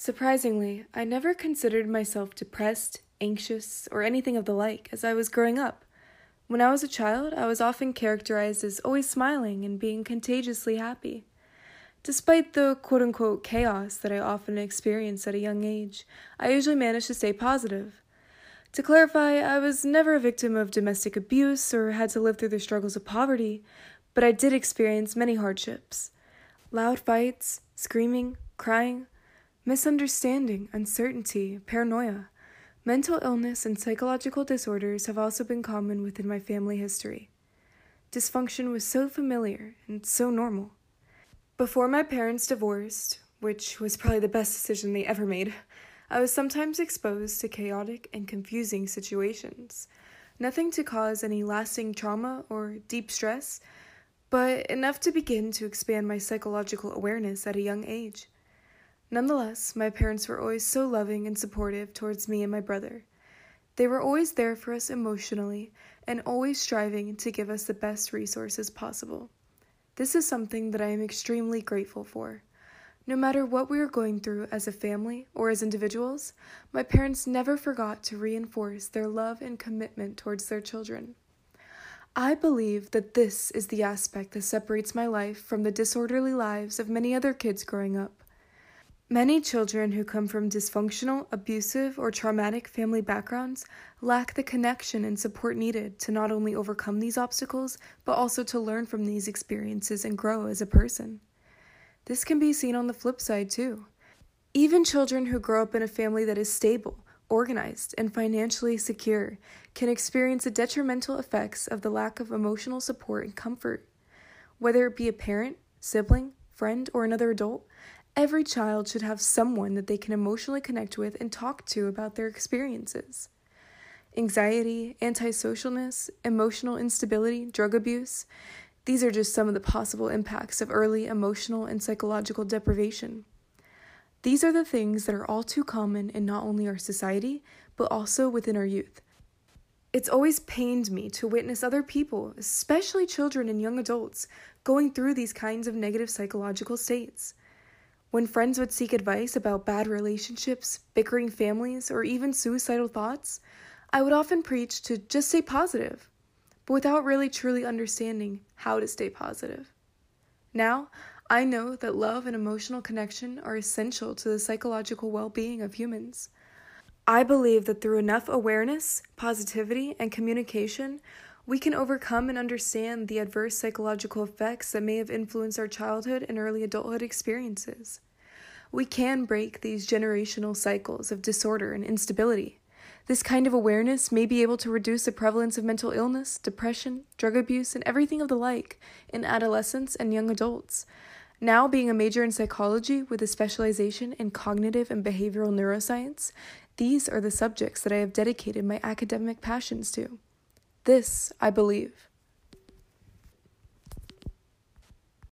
Surprisingly, I never considered myself depressed, anxious, or anything of the like as I was growing up. When I was a child, I was often characterized as always smiling and being contagiously happy. Despite the quote unquote chaos that I often experienced at a young age, I usually managed to stay positive. To clarify, I was never a victim of domestic abuse or had to live through the struggles of poverty, but I did experience many hardships loud fights, screaming, crying, misunderstanding, uncertainty, paranoia. Mental illness and psychological disorders have also been common within my family history. Dysfunction was so familiar and so normal. Before my parents divorced, which was probably the best decision they ever made, I was sometimes exposed to chaotic and confusing situations. Nothing to cause any lasting trauma or deep stress, but enough to begin to expand my psychological awareness at a young age. Nonetheless, my parents were always so loving and supportive towards me and my brother. They were always there for us emotionally and always striving to give us the best resources possible. This is something that I am extremely grateful for. No matter what we were going through as a family or as individuals, my parents never forgot to reinforce their love and commitment towards their children. I believe that this is the aspect that separates my life from the disorderly lives of many other kids growing up. Many children who come from dysfunctional, abusive, or traumatic family backgrounds lack the connection and support needed to not only overcome these obstacles, but also to learn from these experiences and grow as a person. This can be seen on the flip side, too. Even children who grow up in a family that is stable, organized, and financially secure can experience the detrimental effects of the lack of emotional support and comfort. Whether it be a parent, sibling, friend, or another adult, Every child should have someone that they can emotionally connect with and talk to about their experiences. Anxiety, antisocialness, emotional instability, drug abuse, these are just some of the possible impacts of early emotional and psychological deprivation. These are the things that are all too common in not only our society, but also within our youth. It's always pained me to witness other people, especially children and young adults, going through these kinds of negative psychological states. When friends would seek advice about bad relationships, bickering families, or even suicidal thoughts, I would often preach to just stay positive, but without really truly understanding how to stay positive. Now, I know that love and emotional connection are essential to the psychological well being of humans. I believe that through enough awareness, positivity, and communication, we can overcome and understand the adverse psychological effects that may have influenced our childhood and early adulthood experiences. We can break these generational cycles of disorder and instability. This kind of awareness may be able to reduce the prevalence of mental illness, depression, drug abuse, and everything of the like in adolescents and young adults. Now, being a major in psychology with a specialization in cognitive and behavioral neuroscience, these are the subjects that I have dedicated my academic passions to. This, I believe,